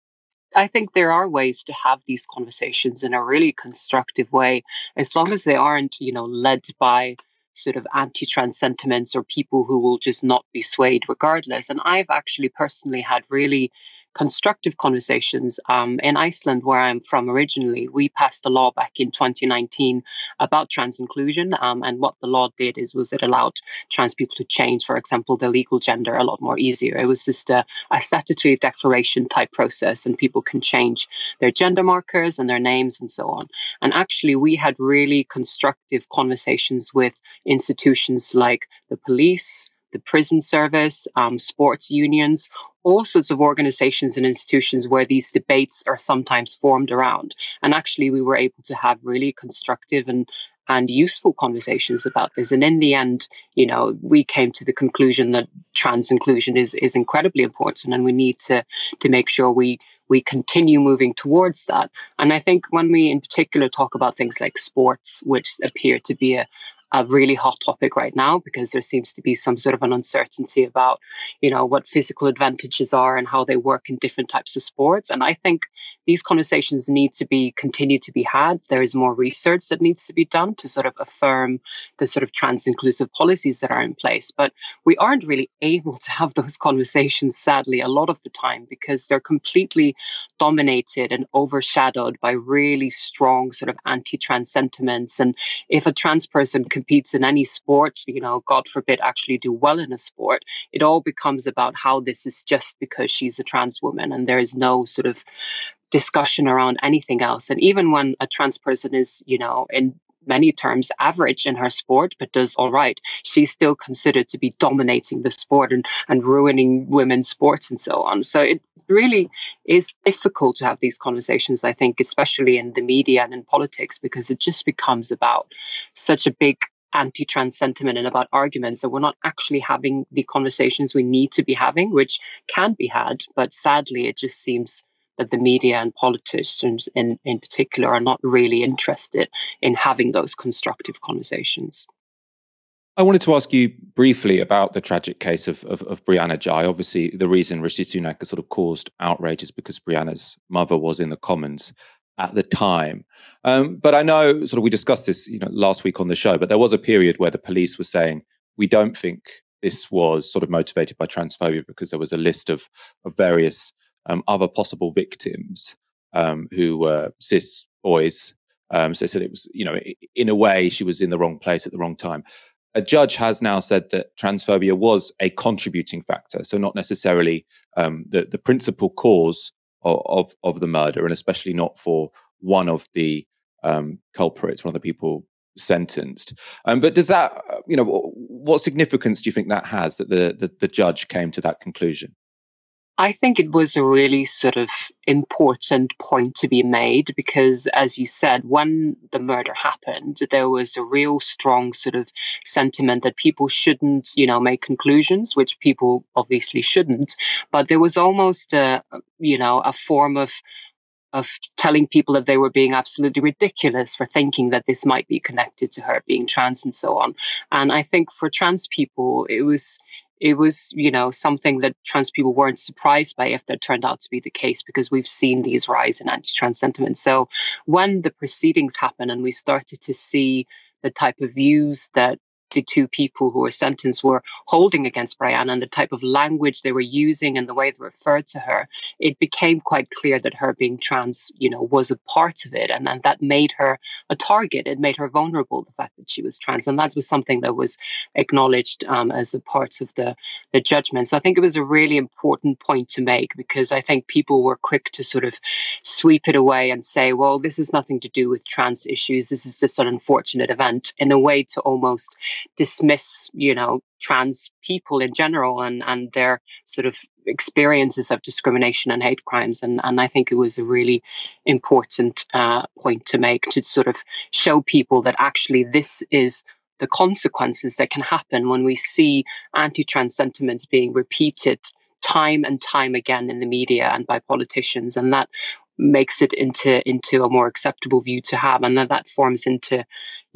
I think there are ways to have these conversations in a really constructive way, as long as they aren't, you know, led by sort of anti-trans sentiments or people who will just not be swayed regardless. And I've actually personally had really constructive conversations. Um, in Iceland, where I'm from originally, we passed a law back in 2019 about trans inclusion. Um, and what the law did is was it allowed trans people to change, for example, their legal gender a lot more easier. It was just a, a statutory declaration type process, and people can change their gender markers and their names and so on. And actually, we had really constructive conversations with institutions like the police, the prison service, um, sports unions, all sorts of organizations and institutions where these debates are sometimes formed around. And actually, we were able to have really constructive and and useful conversations about this. And in the end, you know, we came to the conclusion that trans inclusion is is incredibly important, and we need to to make sure we we continue moving towards that. And I think when we in particular talk about things like sports, which appear to be a, a really hot topic right now because there seems to be some sort of an uncertainty about, you know, what physical advantages are and how they work in different types of sports. And I think these conversations need to be continued to be had. There is more research that needs to be done to sort of affirm the sort of trans inclusive policies that are in place. But we aren't really able to have those conversations, sadly, a lot of the time because they're completely dominated and overshadowed by really strong sort of anti-trans sentiments. And if a trans person competes in any sport, you know, God forbid, actually do well in a sport, it all becomes about how this is just because she's a trans woman and there is no sort of discussion around anything else. And even when a trans person is, you know, in many terms average in her sport, but does all right, she's still considered to be dominating the sport and, and ruining women's sports and so on. So it really is difficult to have these conversations, I think, especially in the media and in politics, because it just becomes about such a big anti-trans sentiment and about arguments that we're not actually having the conversations we need to be having, which can be had. But sadly, it just seems that the media and politicians in, in particular are not really interested in having those constructive conversations. I wanted to ask you briefly about the tragic case of, of, of Brianna Ghey. Obviously, the reason Rishi Sunak sort of caused outrage is because Brianna's mother was in the Commons at the time. Um, but I know, sort of, we discussed this, you know, last week on the show. But there was a period where the police were saying we don't think this was sort of motivated by transphobia because there was a list of of various um, other possible victims um, who were cis boys. Um, so said it was, you know, in a way, she was in the wrong place at the wrong time. A judge has now said that transphobia was a contributing factor, so not necessarily um, the the principal cause of, of, of the murder, and especially not for one of the um, culprits, one of the people sentenced. Um, but does that, uh, you know, what significance do you think that has that the, the, the judge came to that conclusion? I think it was a really sort of important point to be made because, as you said, when the murder happened, there was a real strong sort of sentiment that people shouldn't, you know, make conclusions, which people obviously shouldn't. But there was almost a, you know, a form of of telling people that they were being absolutely ridiculous for thinking that this might be connected to her being trans and so on. And I think for trans people, it was it was, you know, something that trans people weren't surprised by if that turned out to be the case because we've seen these rise in anti-trans sentiment. So when the proceedings happened and we started to see the type of views that the two people who were sentenced were holding against Brianna and the type of language they were using and the way they referred to her, it became quite clear that her being trans, you know, was a part of it. And, that made her a target. It made her vulnerable, the fact that she was trans. And that was something that was acknowledged um, as a part of the, the judgment. So I think it was a really important point to make because I think people were quick to sort of sweep it away and say, well, this has nothing to do with trans issues. This is just an unfortunate event in a way to almost dismiss, you know, trans people in general and, and their sort of experiences of discrimination and hate crimes. And, and I think it was a really important uh, point to make to sort of show people that actually this is the consequences that can happen when we see anti-trans sentiments being repeated time and time again in the media and by politicians and that makes it into into a more acceptable view to have and then that forms into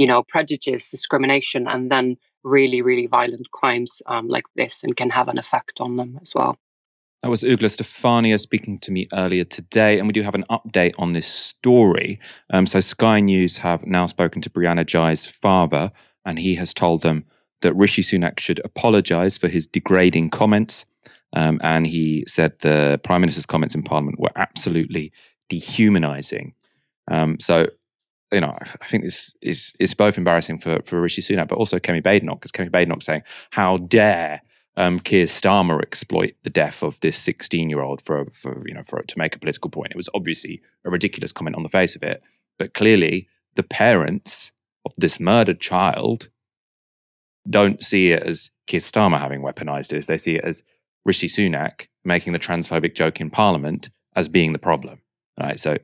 you know prejudice discrimination and then really really violent crimes um, like this and can have an effect on them as well that was Ugla Stefania speaking to me earlier today, and we do have an update on this story. Um, so, Sky News have now spoken to Brianna Ghey's father, and he has told them that Rishi Sunak should apologize for his degrading comments Um, and he said the Prime Minister's comments in Parliament were absolutely dehumanizing. Um, so, you know, I think this is, is both embarrassing for, for Rishi Sunak, but also Kemi Badenoch, because Kemi Badenoch saying, how dare um, Keir Starmer exploit the death of this 16 year old for, for, you know, for to make a political point. It was obviously a ridiculous comment on the face of it, but clearly the parents of this murdered child don't see it as Keir Starmer having weaponized this. They see it as Rishi Sunak making the transphobic joke in Parliament as being the problem. Right. So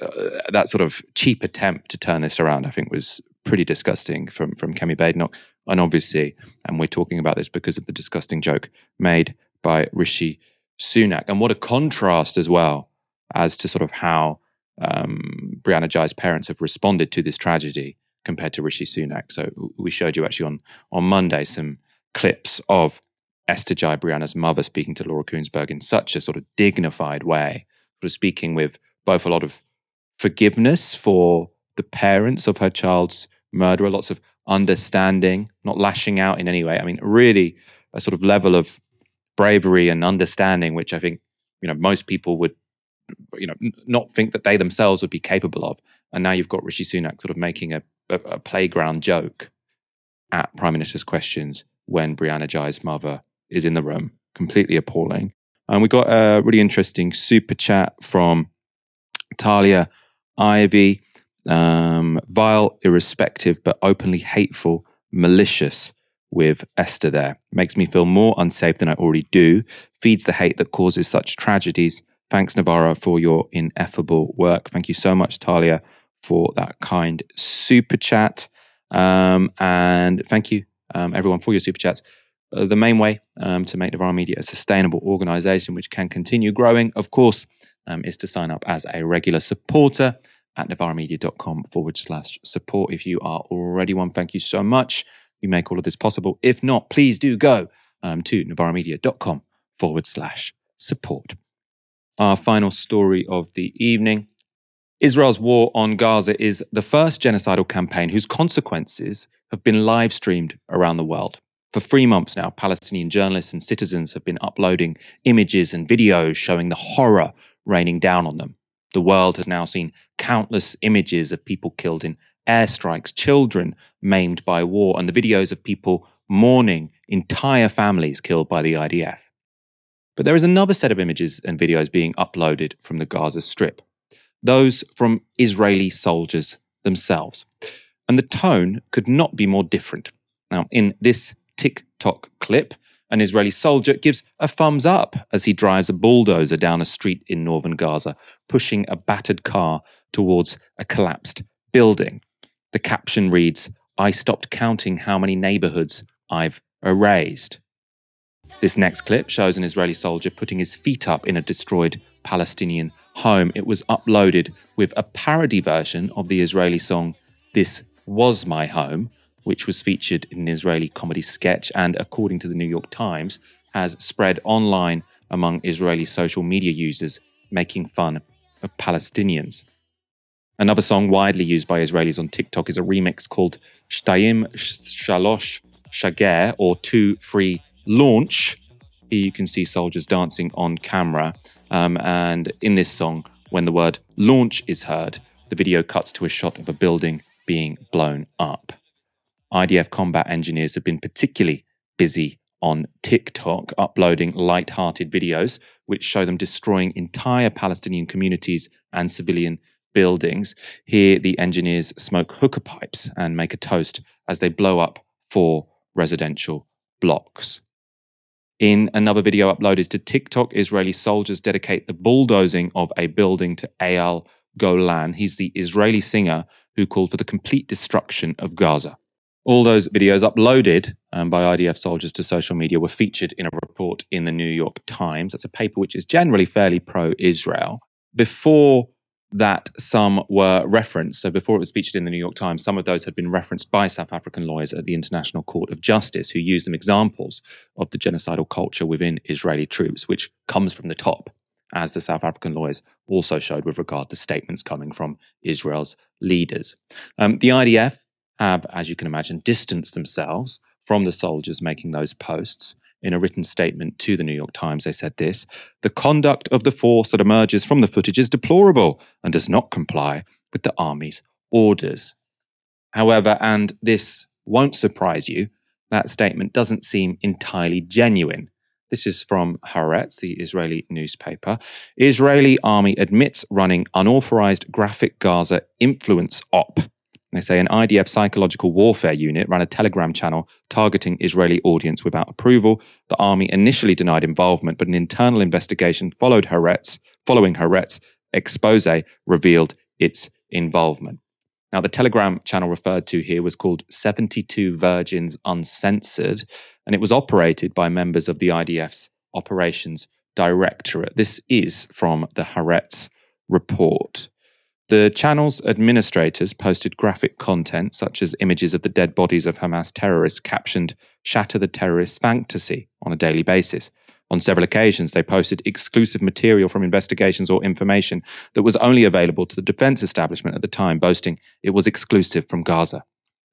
uh, that sort of cheap attempt to turn this around, I think, was pretty disgusting from from Kemi Badenoch. And obviously, and we're talking about this because of the disgusting joke made by Rishi Sunak. And what a contrast as well as to sort of how um, Brianna Ghey's parents have responded to this tragedy compared to Rishi Sunak. So we showed you actually on on Monday some clips of Esther Ghey, Brianna's mother, speaking to Laura Kuenssberg in such a sort of dignified way, sort of speaking with both a lot of forgiveness for the parents of her child's murderer, lots of understanding, not lashing out in any way. I mean, really a sort of level of bravery and understanding, which I think you know most people would you know n- not think that they themselves would be capable of. And now you've got Rishi Sunak sort of making a, a, a playground joke at Prime Minister's questions when Brianna Ghey's mother is in the room. Completely appalling. And we got a really interesting super chat from Talia Ivy. Um, vile, irrespective, but openly hateful, malicious with Esther there. Makes me feel more unsafe than I already do. Feeds the hate that causes such tragedies. Thanks, Novara, for your ineffable work. Thank you so much, Talia, for that kind super chat. Um, and thank you, um, everyone, for your super chats. Uh, the main way um, to make Novara Media a sustainable organization which can continue growing, of course, um, is to sign up as a regular supporter at novaramedia.com forward slash support. If you are already one, thank you so much. You make all of this possible. If not, please do go um, to novaramedia.com forward slash support. Our final story of the evening Israel's war on Gaza is the first genocidal campaign whose consequences have been live streamed around the world. For three months now, Palestinian journalists and citizens have been uploading images and videos showing the horror raining down on them. The world has now seen countless images of people killed in airstrikes, children maimed by war, and the videos of people mourning entire families killed by the IDF. But there is another set of images and videos being uploaded from the Gaza Strip those from Israeli soldiers themselves. And the tone could not be more different. Now, in this TikTok clip, an Israeli soldier gives a thumbs up as he drives a bulldozer down a street in northern Gaza, pushing a battered car towards a collapsed building. The caption reads, I stopped counting how many neighborhoods I've erased. This next clip shows an Israeli soldier putting his feet up in a destroyed Palestinian home, it was uploaded with a parody version of the Israeli song This Was My Home, which was featured in an Israeli comedy sketch and, according to the New York Times, has spread online among Israeli social media users making fun of Palestinians. Another song widely used by Israelis on TikTok is a remix called Shtayim Shalosh Shager or 2 Free Launch. Here you can see soldiers dancing on camera. Um, and in this song, when the word launch is heard, the video cuts to a shot of a building being blown up. IDF combat engineers have been particularly busy on TikTok, uploading light-hearted videos which show them destroying entire Palestinian communities and civilian buildings. Here, the engineers smoke hookah pipes and make a toast as they blow up four residential blocks. In another video uploaded to TikTok, Israeli soldiers dedicate the bulldozing of a building to Eyal Golan. He's the Israeli singer who called for the complete destruction of Gaza. All those videos uploaded um, by IDF soldiers to social media were featured in a report in the New York Times. That's a paper which is generally fairly pro Israel. Before that some were referenced. So before it was featured in the New York Times, some of those had been referenced by South African lawyers at the International Court of Justice, who used them examples of the genocidal culture within Israeli troops, which comes from the top, as the South African lawyers also showed with regard to statements coming from Israel's leaders. Um, the IDF have, as you can imagine, distanced themselves from the soldiers making those posts. In a written statement to the New York Times, they said this The conduct of the force that emerges from the footage is deplorable and does not comply with the army's orders. However, and this won't surprise you, that statement doesn't seem entirely genuine. This is from Haaretz, the Israeli newspaper. Israeli army admits running unauthorized graphic Gaza influence op. They say an IDF psychological warfare unit ran a Telegram channel targeting Israeli audience without approval. The army initially denied involvement, but an internal investigation followed Haaretz, following Haaretz expose revealed its involvement. Now, the Telegram channel referred to here was called 72 Virgins Uncensored, and it was operated by members of the IDF's Operations Directorate. This is from the Haaretz report. The channel's administrators posted graphic content, such as images of the dead bodies of Hamas terrorists captioned Shatter the Terrorist Fantasy on a daily basis. On several occasions, they posted exclusive material from investigations or information that was only available to the defense establishment at the time, boasting it was exclusive from Gaza.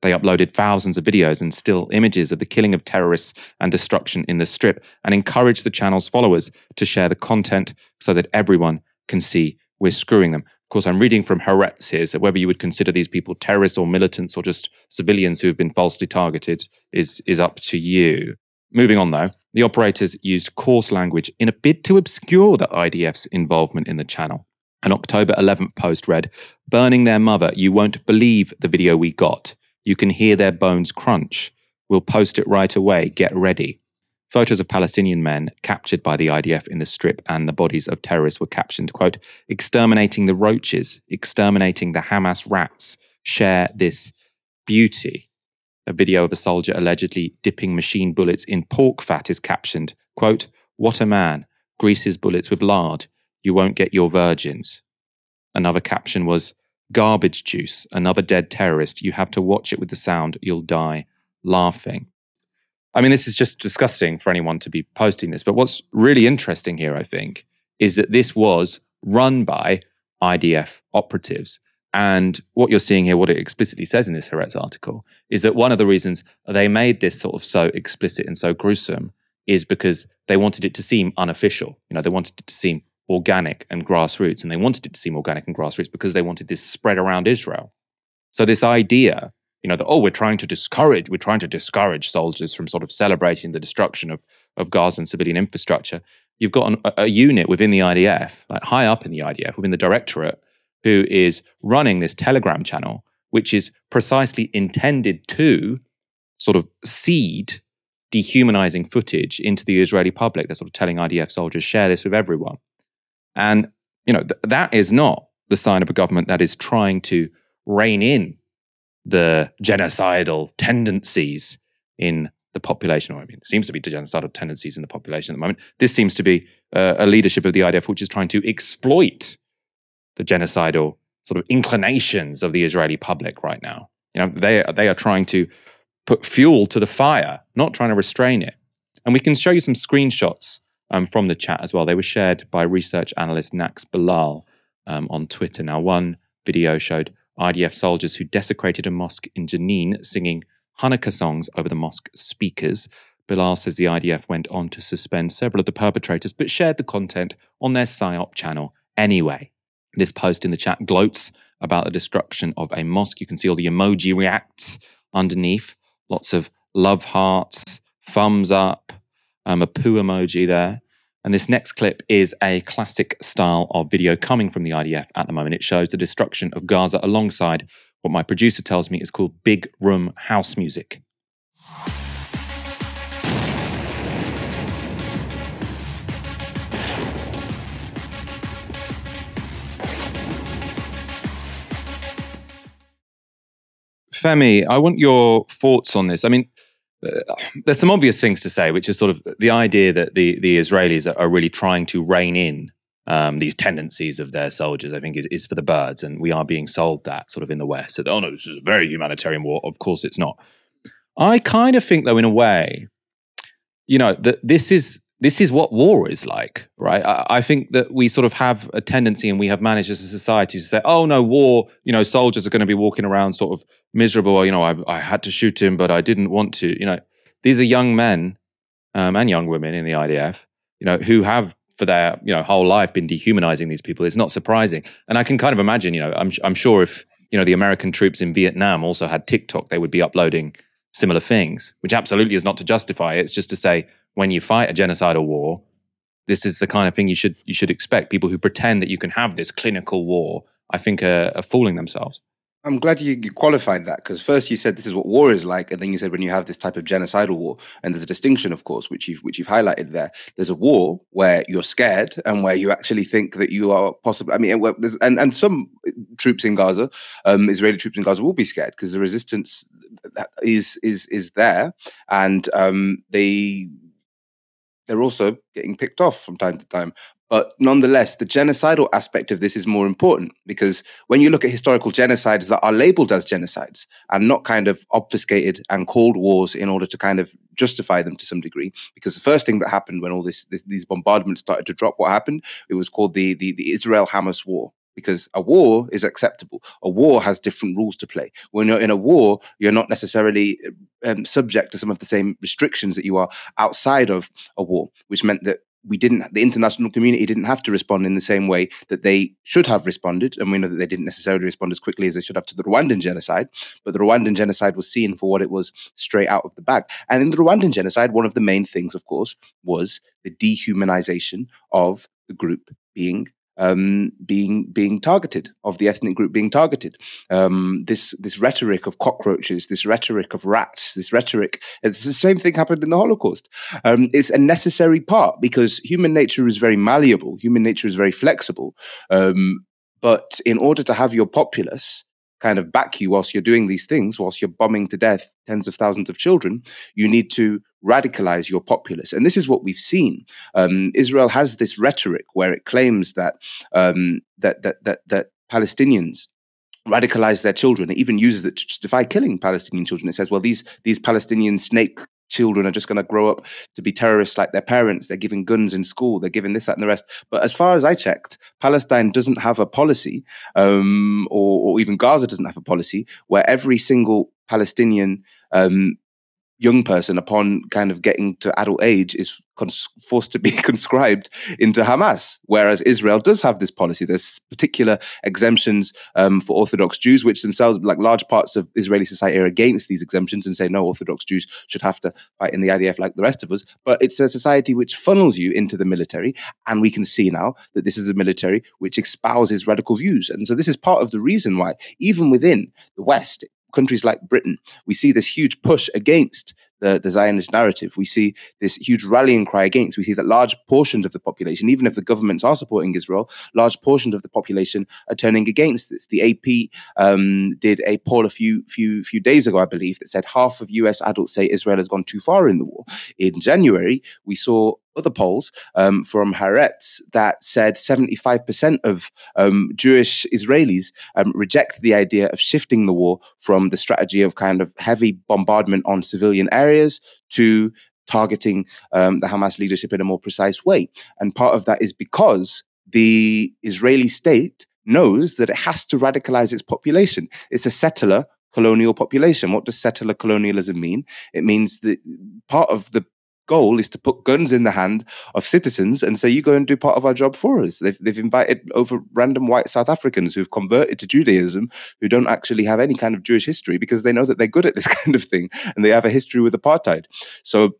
They uploaded thousands of videos and still images of the killing of terrorists and destruction in the strip and encouraged the channel's followers to share the content so that everyone can see we're screwing them. Course, I'm reading from Haaretz here, so whether you would consider these people terrorists or militants or just civilians who have been falsely targeted is, is up to you. Moving on, though, the operators used coarse language in a bid to obscure the IDF's involvement in the channel. An October 11th post read, Burning their mother, you won't believe the video we got. You can hear their bones crunch. We'll post it right away. Get ready. Photos of Palestinian men captured by the IDF in the strip and the bodies of terrorists were captioned, quote, exterminating the roaches, exterminating the Hamas rats. Share this beauty. A video of a soldier allegedly dipping machine bullets in pork fat is captioned, quote, What a man, greases bullets with lard, you won't get your virgins. Another caption was, Garbage juice, another dead terrorist, you have to watch it with the sound, you'll die laughing. I mean, this is just disgusting for anyone to be posting this. But what's really interesting here, I think, is that this was run by IDF operatives. And what you're seeing here, what it explicitly says in this Haaretz article, is that one of the reasons they made this sort of so explicit and so gruesome is because they wanted it to seem unofficial. You know, they wanted it to seem organic and grassroots, and they wanted it to seem organic and grassroots because they wanted this spread around Israel. So this idea, you know, that oh, we're trying to discourage, we're trying to discourage soldiers from sort of celebrating the destruction of of Gaza and civilian infrastructure. You've got an, a, unit within the IDF, like high up in the IDF, within the directorate, who is running this Telegram channel, which is precisely intended to sort of seed dehumanizing footage into the Israeli public. They're sort of telling IDF soldiers, share this with everyone. And, you know, th- that is not the sign of a government that is trying to rein in the genocidal tendencies in the population. Or, I mean, it seems to be genocidal tendencies in the population at the moment. This seems to be uh, a leadership of the IDF which is trying to exploit the genocidal sort of inclinations of the Israeli public right now. You know, they they are trying to put fuel to the fire, not trying to restrain it. And we can show you some screenshots um, from the chat as well. They were shared by research analyst Nax Bilal um, on Twitter. Now, one video showed IDF soldiers who desecrated a mosque in Jenin singing Hanukkah songs over the mosque speakers. Bilal says the IDF went on to suspend several of the perpetrators, but shared the content on their PSYOP channel anyway. This post in the chat gloats about the destruction of a mosque. You can see all the emoji reacts underneath. Lots of love hearts, thumbs up, um, a poo emoji there. And this next clip is a classic style of video coming from the IDF at the moment. It shows the destruction of Gaza alongside what my producer tells me is called big room house music. Femi, I want your thoughts on this. I mean, there's some obvious things to say, which is sort of the idea that the the Israelis are, really trying to rein in um, these tendencies of their soldiers. I think is is for the birds, and we are being sold that sort of in the West. That oh no, this is a very humanitarian war. Of course, it's not. I kind of think, though, in a way, you know, that this is this is what war is like, right? I, I, think that we sort of have a tendency and we have managed as a society to say, oh no, war, you know, soldiers are going to be walking around sort of miserable. You know, I, I had to shoot him, but I didn't want to. You know, these are young men um, and young women in the IDF, you know, who have for their you know whole life been dehumanizing these people. It's not surprising, and I can kind of imagine. You know, I'm I'm sure if you know the American troops in Vietnam also had TikTok, they would be uploading similar things, which absolutely is not to justify. It's just to say when you fight a genocidal war, this is the kind of thing you should you should expect. People who pretend that you can have this clinical war, I think, are, are fooling themselves. I'm glad you, you qualified that because first you said this is what war is like, and then you said when you have this type of genocidal war, and there's a distinction, of course, which you've which you've highlighted there. There's a war where you're scared and where you actually think that you are possible. I mean, and and some troops in Gaza, um, Israeli troops in Gaza, will be scared because the resistance is is is there, and um, they they're also getting picked off from time to time. But nonetheless, the genocidal aspect of this is more important because when you look at historical genocides that are labeled as genocides and not kind of obfuscated and called wars in order to kind of justify them to some degree, because the first thing that happened when all this, this these bombardments started to drop, what happened? It was called the the, the Israel Hamas War because a war is acceptable. A war has different rules to play. When you're in a war, you're not necessarily um, subject to some of the same restrictions that you are outside of a war, which meant that we didn't the international community didn't have to respond in the same way that they should have responded and we know that they didn't necessarily respond as quickly as they should have to the rwandan genocide but the rwandan genocide was seen for what it was straight out of the bag and in the rwandan genocide one of the main things of course was the dehumanization of the group being um, being being targeted, of the ethnic group being targeted. Um, this this rhetoric of cockroaches, this rhetoric of rats, this rhetoric. It's the same thing happened in the Holocaust. Um, it's a necessary part because human nature is very malleable. Human nature is very flexible. Um, but in order to have your populace kind of back you whilst you're doing these things, whilst you're bombing to death tens of thousands of children, you need to radicalize your populace. And this is what we've seen. Um, Israel has this rhetoric where it claims that um, that, that that that Palestinians radicalize their children. It even uses it to justify killing Palestinian children. It says, well, these these Palestinian snake children are just going to grow up to be terrorists like their parents. They're giving guns in school. They're giving this, that, and the rest. But as far as I checked, Palestine doesn't have a policy, um, or, or, even Gaza doesn't have a policy where every single Palestinian um, young person upon kind of getting to adult age is cons- forced to be conscribed into Hamas, whereas Israel does have this policy. There's particular exemptions um, for Orthodox Jews, which themselves, like large parts of Israeli society, are against these exemptions and say no, Orthodox Jews should have to fight in the IDF like the rest of us. But it's a society which funnels you into the military, and we can see now that this is a military which espouses radical views, and so this is part of the reason why, even within the West, countries like Britain, we see this huge push against the, the Zionist narrative. We see this huge rallying cry against. We see that large portions of the population, even if the governments are supporting Israel, large portions of the population are turning against this. The AP um, did a poll a few few few days ago, I believe, that said half of U.S. adults say Israel has gone too far in the war. In January, we saw other polls um, from Haaretz that said 75% of um, Jewish Israelis um, reject the idea of shifting the war from the strategy of kind of heavy bombardment on civilian areas to targeting um, the Hamas leadership in a more precise way. And part of that is because the Israeli state knows that it has to radicalize its population. It's a settler colonial population. What does settler colonialism mean? It means that part of the goal is to put guns in the hand of citizens and say, you go and do part of our job for us. They've, they've invited over random white South Africans who've converted to Judaism, who don't actually have any kind of Jewish history because they know that they're good at this kind of thing and they have a history with apartheid. So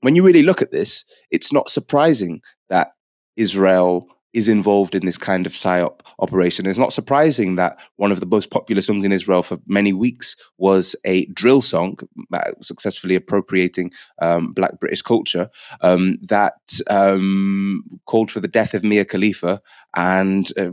when you really look at this, it's not surprising that Israel is involved in this kind of psyop operation. It's not surprising that one of the most popular songs in Israel for many weeks was a drill song, uh, successfully appropriating um, Black British culture, um, that um, called for the death of Mia Khalifa and uh,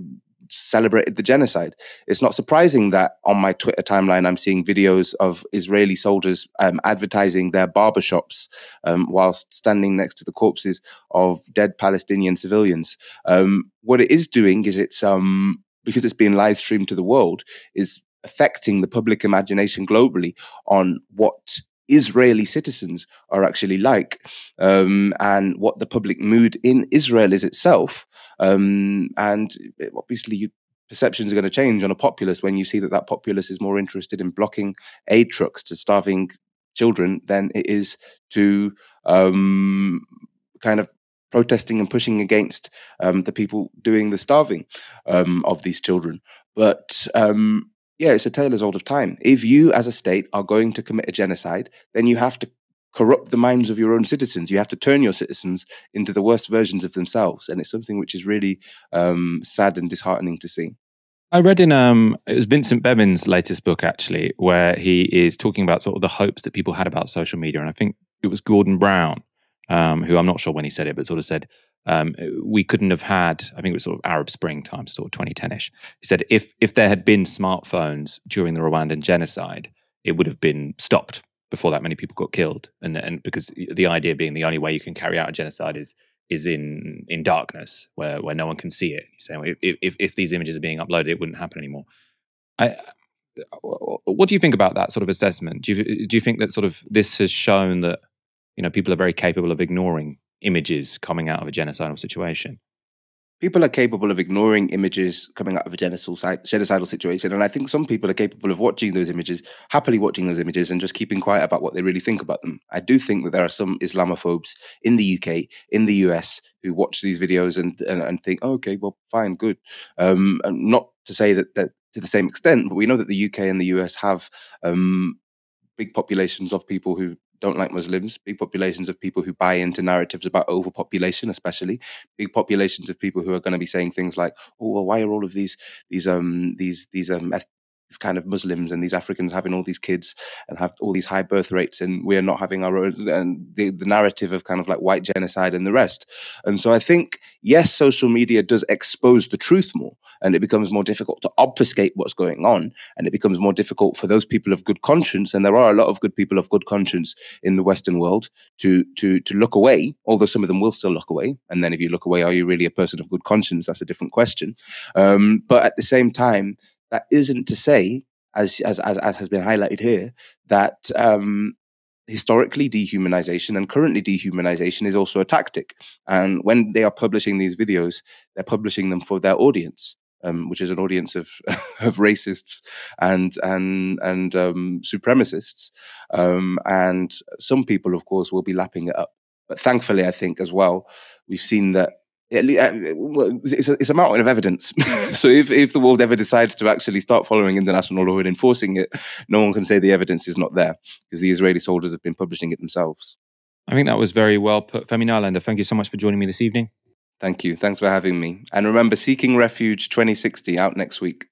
celebrated the genocide. It's not surprising that on my Twitter timeline, I'm seeing videos of Israeli soldiers um, advertising their barbershops um, whilst standing next to the corpses of dead Palestinian civilians. Um, what it is doing is it's um, because it's being live streamed to the world is affecting the public imagination globally on what Israeli citizens are actually like, um, and what the public mood in Israel is itself. Um, and obviously, perceptions are going to change on a populace when you see that that populace is more interested in blocking aid trucks to starving children than it is to um, kind of protesting and pushing against um, the people doing the starving um, of these children. But um, yeah, it's a tale as old of time. If you, as a state, are going to commit a genocide, then you have to corrupt the minds of your own citizens. You have to turn your citizens into the worst versions of themselves, and it's something which is really um, sad and disheartening to see. I read in um, it was Vincent Bevins' latest book actually, where he is talking about sort of the hopes that people had about social media, and I think it was Gordon Brown, um, who I'm not sure when he said it, but sort of said um, we couldn't have had. I think it was sort of Arab Spring time, sort of 2010ish. He said if if there had been smartphones during the Rwandan genocide, it would have been stopped before that many people got killed, and and because the idea being the only way you can carry out a genocide is is in in darkness where where no one can see it. So if if, if these images are being uploaded, it wouldn't happen anymore. I, what do you think about that sort of assessment? Do you do you think that sort of this has shown that you know people are very capable of ignoring images coming out of a genocidal situation? people are capable of ignoring images coming out of a genocidal genocidal situation. And I think some people are capable of watching those images, happily watching those images, and just keeping quiet about what they really think about them. I do think that there are some Islamophobes in the UK, in the US, who watch these videos and and, and think, oh, okay, well, fine, good. Um, not to say that, that to the same extent, but we know that the UK and the US have um, big populations of people who don't like Muslims, big populations of people who buy into narratives about overpopulation, especially. Big populations of people who are going to be saying things like, "Oh, well, why are all of these these um these these um these kind of Muslims and these Africans having all these kids and have all these high birth rates, and we're not having our own and the, the narrative of kind of like white genocide and the rest. And so I think yes, social media does expose the truth more, and it becomes more difficult to obfuscate what's going on, and it becomes more difficult for those people of good conscience, and there are a lot of good people of good conscience in the Western world to to to look away. Although some of them will still look away, and then if you look away, are you really a person of good conscience? That's a different question. Um, but at the same time, that isn't to say, as as as, as has been highlighted here, that um, historically dehumanization and currently dehumanization is also a tactic. And when they are publishing these videos, they're publishing them for their audience. Um, which is an audience of of racists and and and um, supremacists, um, and some people, of course, will be lapping it up. But thankfully, I think as well, we've seen that it's a, it's a mountain of evidence. so if, if the world ever decides to actually start following international law and enforcing it, no one can say the evidence is not there because the Israeli soldiers have been publishing it themselves. I think that was very well put. Femi Nylander, thank you so much for joining me this evening. Thank you. Thanks for having me. And remember, Seeking Refuge 2060 out next week.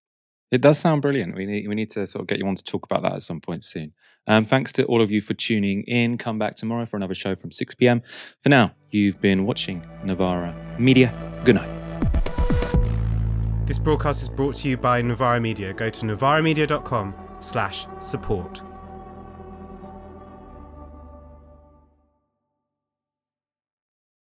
It does sound brilliant. We need, we need to sort of get you on to talk about that at some point soon. Um, thanks to all of you for tuning in. Come back tomorrow for another show from 6 p.m. For now, you've been watching Novara Media. Good night. This broadcast is brought to you by Novara Media. Go to novaramedia.com slash support.